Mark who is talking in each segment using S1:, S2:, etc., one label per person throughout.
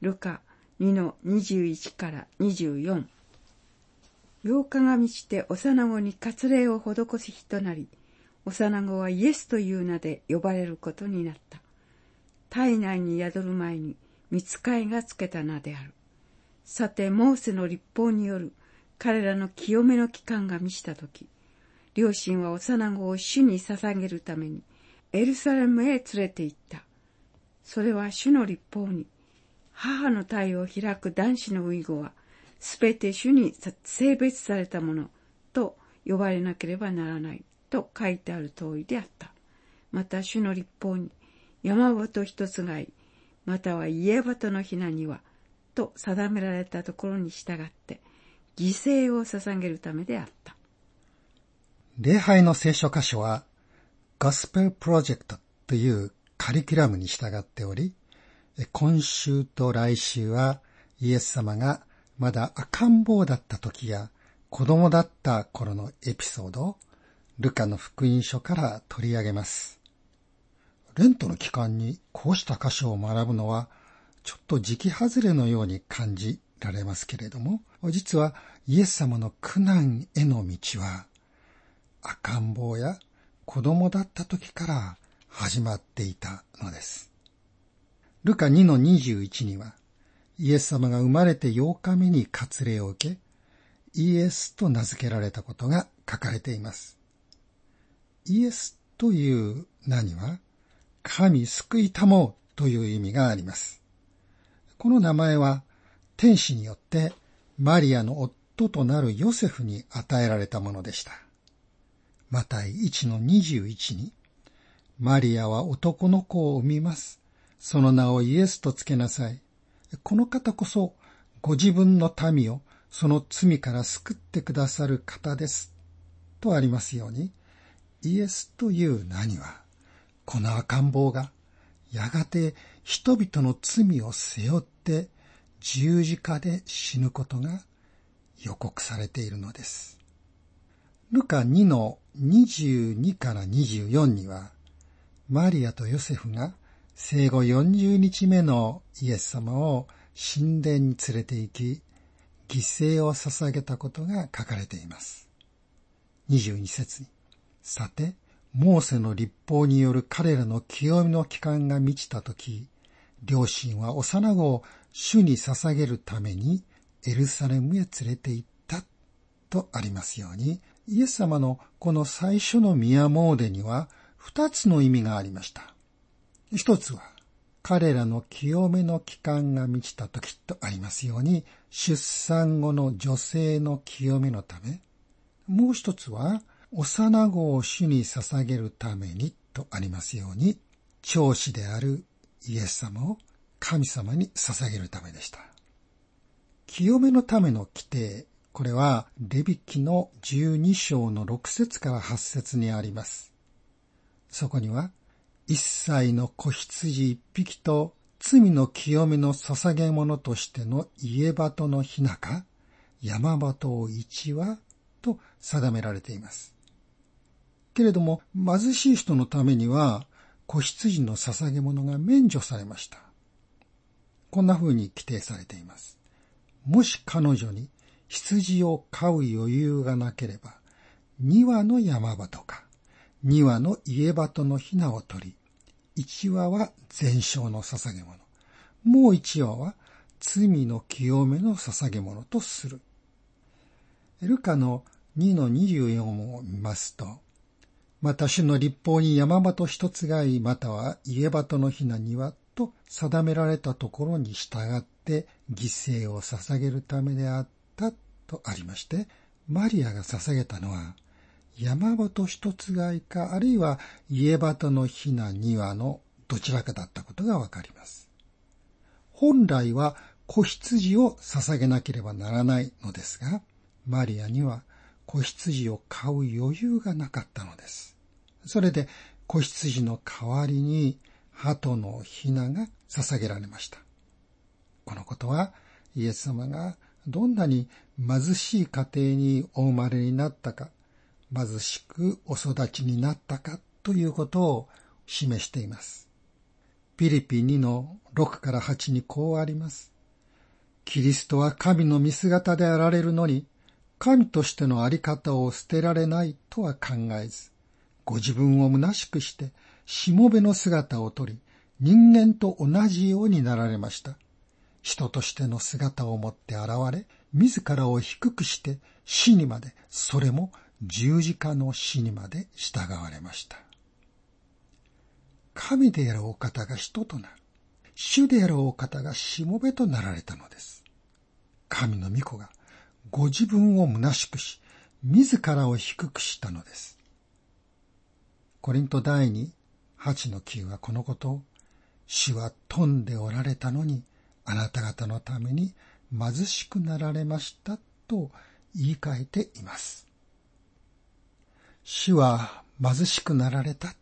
S1: ルカ2の21から24。8日が満ちて幼子に割礼を施す日となり、幼子はイエスという名で呼ばれることになった。体内に宿る前に見つかいがつけた名である。さて、モーセの立法による彼らの清めの期間が満ちたとき、両親は幼子を主に捧げるためにエルサレムへ連れて行った。それは主の立法に、母の体を開く男子のウイゴは、すべて主に性別されたものと呼ばれなければならないと書いてある通りであった。また主の立法に、山端一つがい、または家端のひなには、と定められたところに従って、犠牲を捧げるためであった。
S2: 礼拝の聖書箇所は、ゴスペルプロジェクトというカリキュラムに従っており、今週と来週はイエス様がまだ赤ん坊だった時や子供だった頃のエピソードをルカの福音書から取り上げます。レントの期間にこうした箇所を学ぶのはちょっと時期外れのように感じられますけれども、実はイエス様の苦難への道は赤ん坊や子供だった時から始まっていたのです。ルカ2の21には、イエス様が生まれて8日目に割礼を受け、イエスと名付けられたことが書かれています。イエスという名には、神救いたもという意味があります。この名前は、天使によってマリアの夫となるヨセフに与えられたものでした。マタイ1の21に、マリアは男の子を産みます。その名をイエスとつけなさい。この方こそご自分の民をその罪から救ってくださる方です。とありますように、イエスという名には、この赤ん坊がやがて人々の罪を背負って十字架で死ぬことが予告されているのです。ルカ2の22から24には、マリアとヨセフが生後40日目のイエス様を神殿に連れて行き、犠牲を捧げたことが書かれています。22節に、さて、モーセの立法による彼らの清みの期間が満ちたとき、両親は幼子を主に捧げるためにエルサレムへ連れて行ったとありますように、イエス様のこの最初の宮詣には二つの意味がありました。一つは、彼らの清めの期間が満ちた時とありますように、出産後の女性の清めのため、もう一つは、幼子を主に捧げるためにとありますように、長子であるイエス様を神様に捧げるためでした。清めのための規定、これはレビキの12章の6節から8節にあります。そこには、一切の子羊一匹と罪の清めの捧げ物としての家鳩のひなか、山鳩を一羽と定められています。けれども、貧しい人のためには、子羊の捧げ物が免除されました。こんな風に規定されています。もし彼女に羊を飼う余裕がなければ、二羽の山鳩か、二羽の家鳩のひなを取り、一羽は全焼の捧げ物、もう一羽は罪の清めの捧げ物とする。ルカの2の24を見ますと、また主の立法に山鳩一つがい、または家鳩のひなにはと定められたところに従って犠牲を捧げるためであったとありまして、マリアが捧げたのは山鳩一つがいか、あるいは家鳩のひな2羽のどちらかだったことがわかります。本来は子羊を捧げなければならないのですが、マリアには子羊を買う余裕がなかったのです。それで子羊の代わりに鳩のひなが捧げられました。このことはイエス様がどんなに貧しい家庭にお生まれになったか、貧しくお育ちになったかということを示しています。ピリピ2の6から8にこうあります。キリストは神の見姿であられるのに、神としてのあり方を捨てられないとは考えず、ご自分を虚しくして、しもべの姿をとり、人間と同じようになられました。人としての姿を持って現れ、自らを低くして死にまで、それも十字架の死にまで従われました。神であるお方が人となる。主であるお方がしもべとなられたのです。神の御子がご自分を虚しくし、自らを低くしたのです。コリント第2、8の9はこのことを、主は富んでおられたのに、あなた方のために貧しくなられましたと言い換えています。主は貧しくなられた。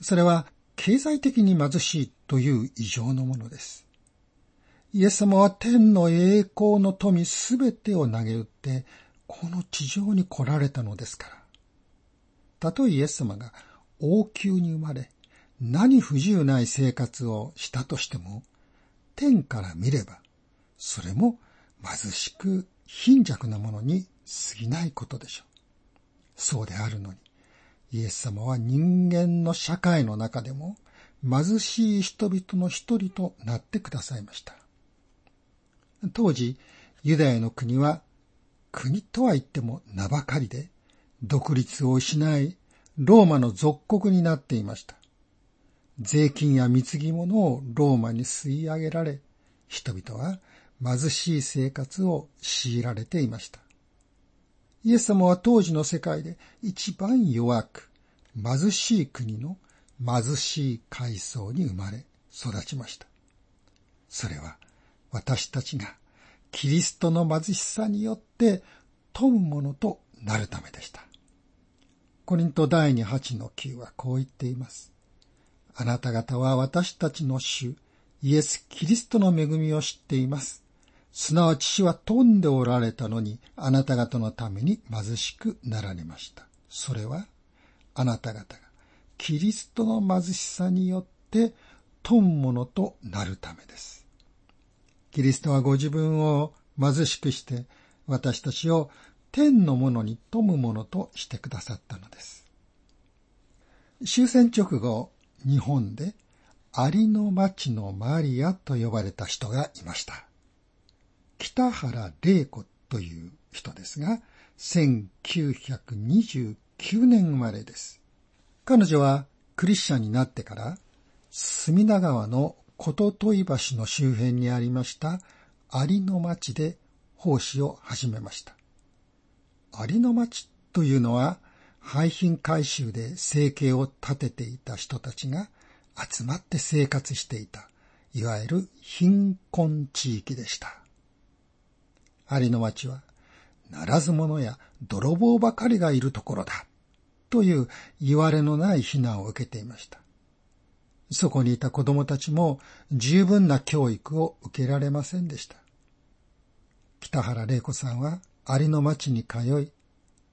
S2: それは経済的に貧しいという異常のものです。イエス様は天の栄光の富すべてを投げ打って、この地上に来られたのですから。たとえイエス様が王宮に生まれ、何不自由ない生活をしたとしても、天から見れば、それも貧しく貧弱なものに過ぎないことでしょう。そうであるのに、イエス様は人間の社会の中でも貧しい人々の一人となってくださいました。当時、ユダヤの国は国とは言っても名ばかりで独立を失いローマの属国になっていました。税金や貢ぎ物をローマに吸い上げられ、人々は貧しい生活を強いられていました。イエス様は当時の世界で一番弱く貧しい国の貧しい階層に生まれ育ちました。それは私たちがキリストの貧しさによって富むものとなるためでした。コリント第2 8の9はこう言っています。あなた方は私たちの主、イエス・キリストの恵みを知っています。すなわち死は富んでおられたのに、あなた方のために貧しくなられました。それは、あなた方がキリストの貧しさによって富むものとなるためです。キリストはご自分を貧しくして、私たちを天のものに富むものとしてくださったのです。終戦直後、日本でありの町のマリアと呼ばれた人がいました。北原玲子という人ですが、1929年生まれです。彼女はクリスチャンになってから、隅田川の琴問橋の周辺にありました有の町で奉仕を始めました。有の町というのは、廃品回収で生計を立てていた人たちが集まって生活していた、いわゆる貧困地域でした。有の町は、ならず者や泥棒ばかりがいるところだ、という言われのない非難を受けていました。そこにいた子供たちも十分な教育を受けられませんでした。北原玲子さんは有の町に通い、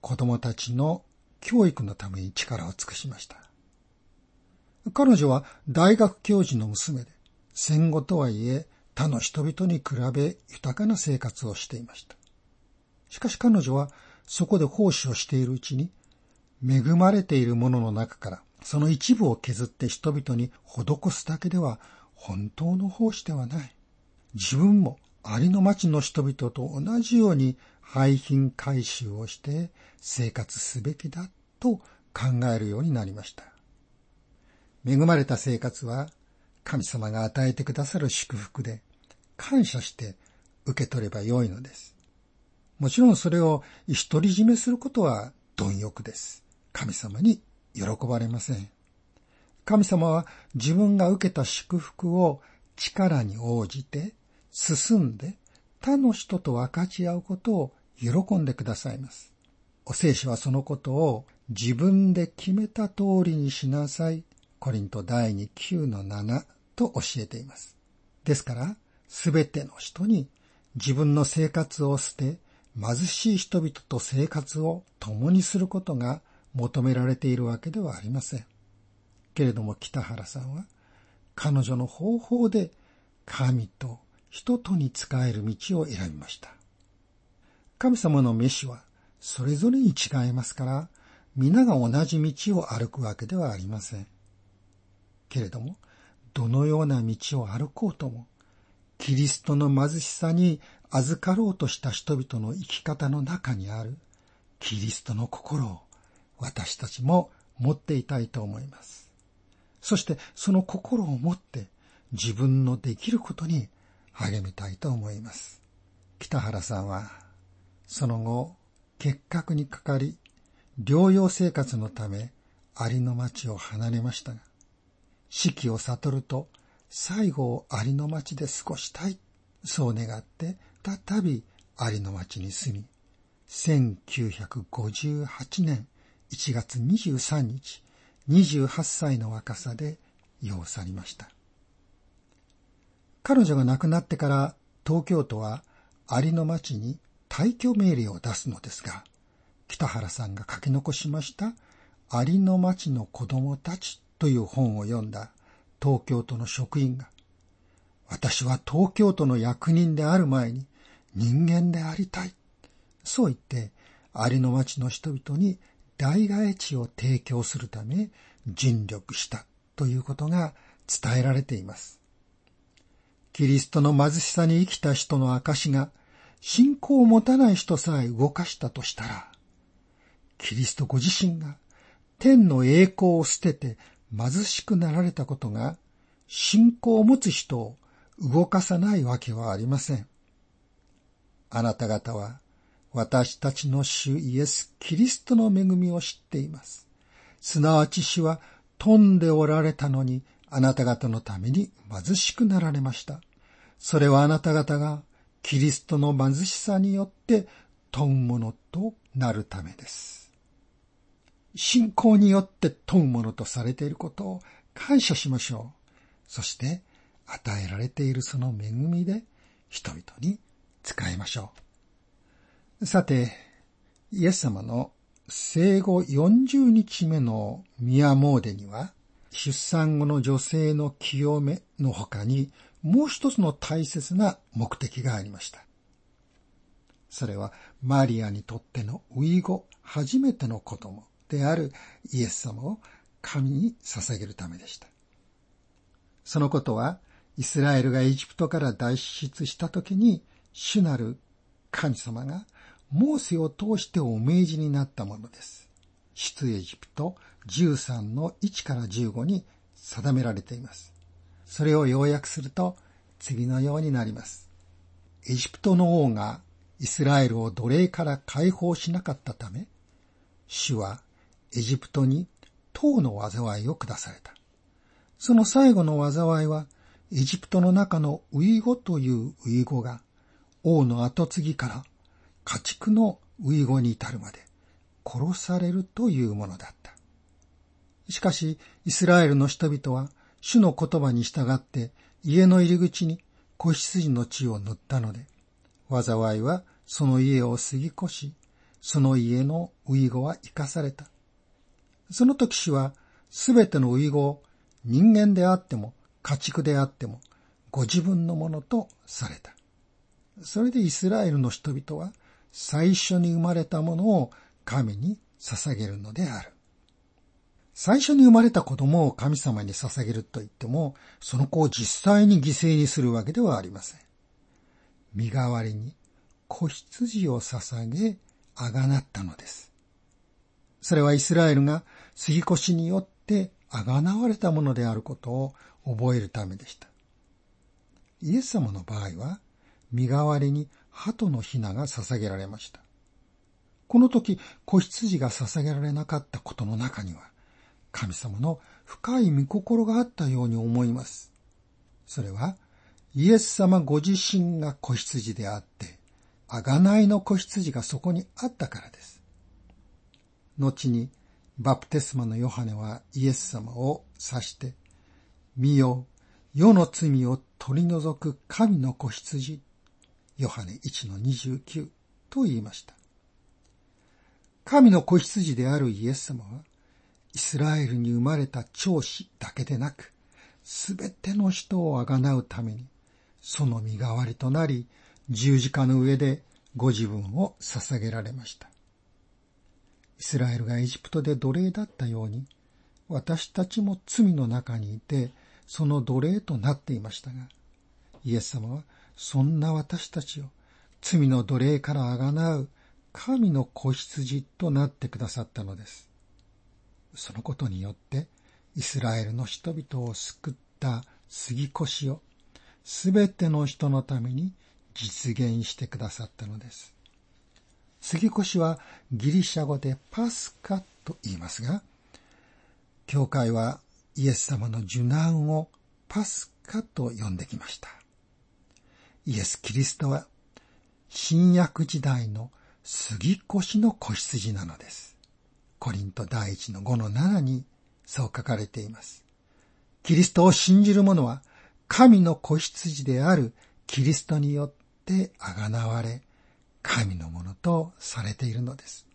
S2: 子供たちの教育のために力を尽くしました。彼女は大学教授の娘で、戦後とはいえ他の人々に比べ豊かな生活をしていました。しかし彼女はそこで奉仕をしているうちに、恵まれているものの中からその一部を削って人々に施すだけでは本当の奉仕ではない。自分もありの町の人々と同じように廃品回収をして生活すべきだと考えるようになりました。恵まれた生活は神様が与えてくださる祝福で感謝して受け取ればよいのです。もちろんそれを独り占めすることは貪欲です。神様に喜ばれません。神様は自分が受けた祝福を力に応じて進んで他の人と分かち合うことを喜んでくださいます。お聖書はそのことを自分で決めた通りにしなさい。コリント第2 9の7と教えています。ですから、すべての人に自分の生活を捨て、貧しい人々と生活を共にすることが求められているわけではありません。けれども北原さんは、彼女の方法で神と人とに仕える道を選びました。神様の召しはそれぞれに違いますから、皆が同じ道を歩くわけではありません。けれども、どのような道を歩こうとも、キリストの貧しさに預かろうとした人々の生き方の中にあるキリストの心を私たちも持っていたいと思います。そしてその心を持って自分のできることに励みたいと思います。北原さんはその後結核にかかり療養生活のためありの町を離れましたが死期を悟ると最後をありの町で過ごしたいそう願って再びありの町に住み1958年1月23日28歳の若さで世を去りました。彼女が亡くなってから東京都はありの町に退去命令を出すのですが、北原さんが書き残しましたありの町の子供たちという本を読んだ東京都の職員が、私は東京都の役人である前に人間でありたい。そう言って、ありの町の人々に代替地を提供するため尽力したということが伝えられています。キリストの貧しさに生きた人の証が信仰を持たない人さえ動かしたとしたら、キリストご自身が天の栄光を捨てて貧しくなられたことが信仰を持つ人を動かさないわけはありません。あなた方は私たちの主イエス・キリストの恵みを知っています。すなわち主は富んでおられたのにあなた方のために貧しくなられました。それはあなた方がキリストの貧しさによって富むものとなるためです。信仰によって富むものとされていることを感謝しましょう。そして与えられているその恵みで人々に使いましょう。さて、イエス様の生後40日目のミアモーデには、出産後の女性の清めの他に、もう一つの大切な目的がありました。それは、マリアにとっての初子、初めての子供であるイエス様を神に捧げるためでした。そのことは、イスラエルがエジプトから脱出した時に、主なる神様がモーセを通してお命じになったものです。出エジプト13の1から15に定められています。それを要約すると次のようになります。エジプトの王がイスラエルを奴隷から解放しなかったため、主はエジプトに塔の災いを下された。その最後の災いは、エジプトの中のウイゴというウイゴが王の後継ぎから家畜の遺語に至るまで殺されるというものだった。しかし、イスラエルの人々は主の言葉に従って家の入り口に子羊の血を塗ったので、災いはその家を過ぎ越し、その家の遺語は生かされた。その時主はすべての遺語を人間であっても家畜であってもご自分のものとされた。それでイスラエルの人々は最初に生まれたものを神に捧げるのである。最初に生まれた子供を神様に捧げると言っても、その子を実際に犠牲にするわけではありません。身代わりに子羊を捧げ、あがなったのです。それはイスラエルが杉越によってあがなわれたものであることを覚えるためでした。イエス様の場合は、身代わりに鳩のひなが捧げられました。この時、子羊が捧げられなかったことの中には、神様の深い御心があったように思います。それは、イエス様ご自身が子羊であって、贖いの子羊がそこにあったからです。後に、バプテスマのヨハネはイエス様を指して、見よ、世の罪を取り除く神の子羊ヨハネ1の29と言いました。神の子羊であるイエス様は、イスラエルに生まれた長子だけでなく、すべての人をあがなうために、その身代わりとなり、十字架の上でご自分を捧げられました。イスラエルがエジプトで奴隷だったように、私たちも罪の中にいて、その奴隷となっていましたが、イエス様はそんな私たちを罪の奴隷からあがなう神の子羊となってくださったのです。そのことによって、イスラエルの人々を救った杉越をすべての人のために実現してくださったのです。杉越はギリシャ語でパスカと言いますが、教会はイエス様の受難をパスカと呼んできました。イエス・キリストは新約時代の杉越の子羊なのです。コリント第一の5の7にそう書かれています。キリストを信じる者は神の子羊であるキリストによってあがなわれ、神のものとされているのです。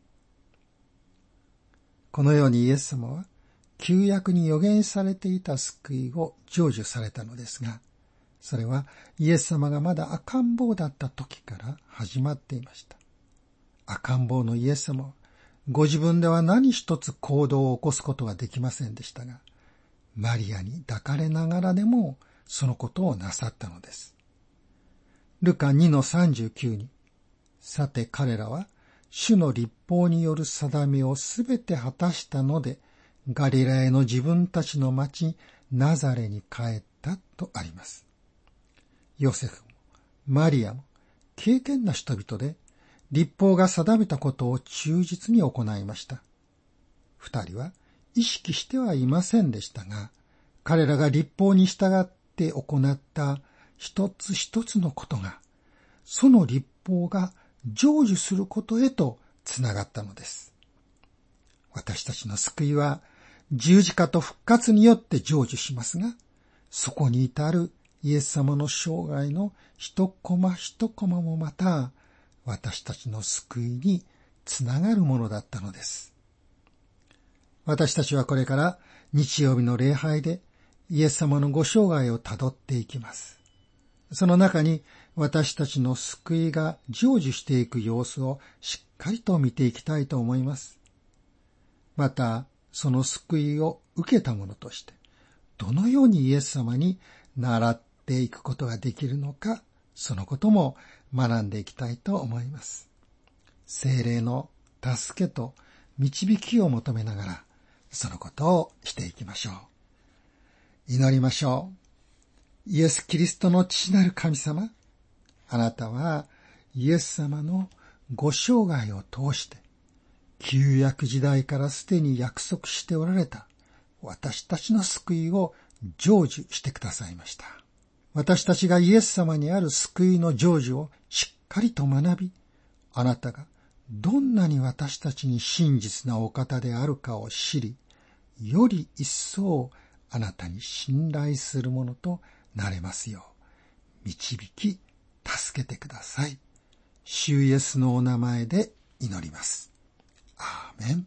S2: このようにイエス様は旧約に予言されていた救いを成就されたのですが、それはイエス様がまだ赤ん坊だった時から始まっていました。赤ん坊のイエス様はご自分では何一つ行動を起こすことができませんでしたが、マリアに抱かれながらでもそのことをなさったのです。ルカ2の39に、さて彼らは主の立法による定めをすべて果たしたので、ガリラへの自分たちの町ナザレに帰ったとあります。ヨセフもマリアも経験な人々で立法が定めたことを忠実に行いました。二人は意識してはいませんでしたが、彼らが立法に従って行った一つ一つのことが、その立法が成就することへとつながったのです。私たちの救いは十字架と復活によって成就しますが、そこに至るイエス様の生涯の一コマ一コマもまた私たちの救いにつながるものだったのです。私たちはこれから日曜日の礼拝でイエス様のご生涯をたどっていきます。その中に私たちの救いが成就していく様子をしっかりと見ていきたいと思います。また、その救いを受けた者として、どのようにイエス様に習っていくことができるのか、そのことも学んでいきたいと思います。精霊の助けと導きを求めながら、そのことをしていきましょう。祈りましょう。イエス・キリストの父なる神様、あなたはイエス様のご生涯を通して、旧約時代からすでに約束しておられた私たちの救いを成就してくださいました。私たちがイエス様にある救いの成就をしっかりと学び、あなたがどんなに私たちに真実なお方であるかを知り、より一層あなたに信頼するものとなれますよう、導き、助けてください。主イエスのお名前で祈ります。アーメン。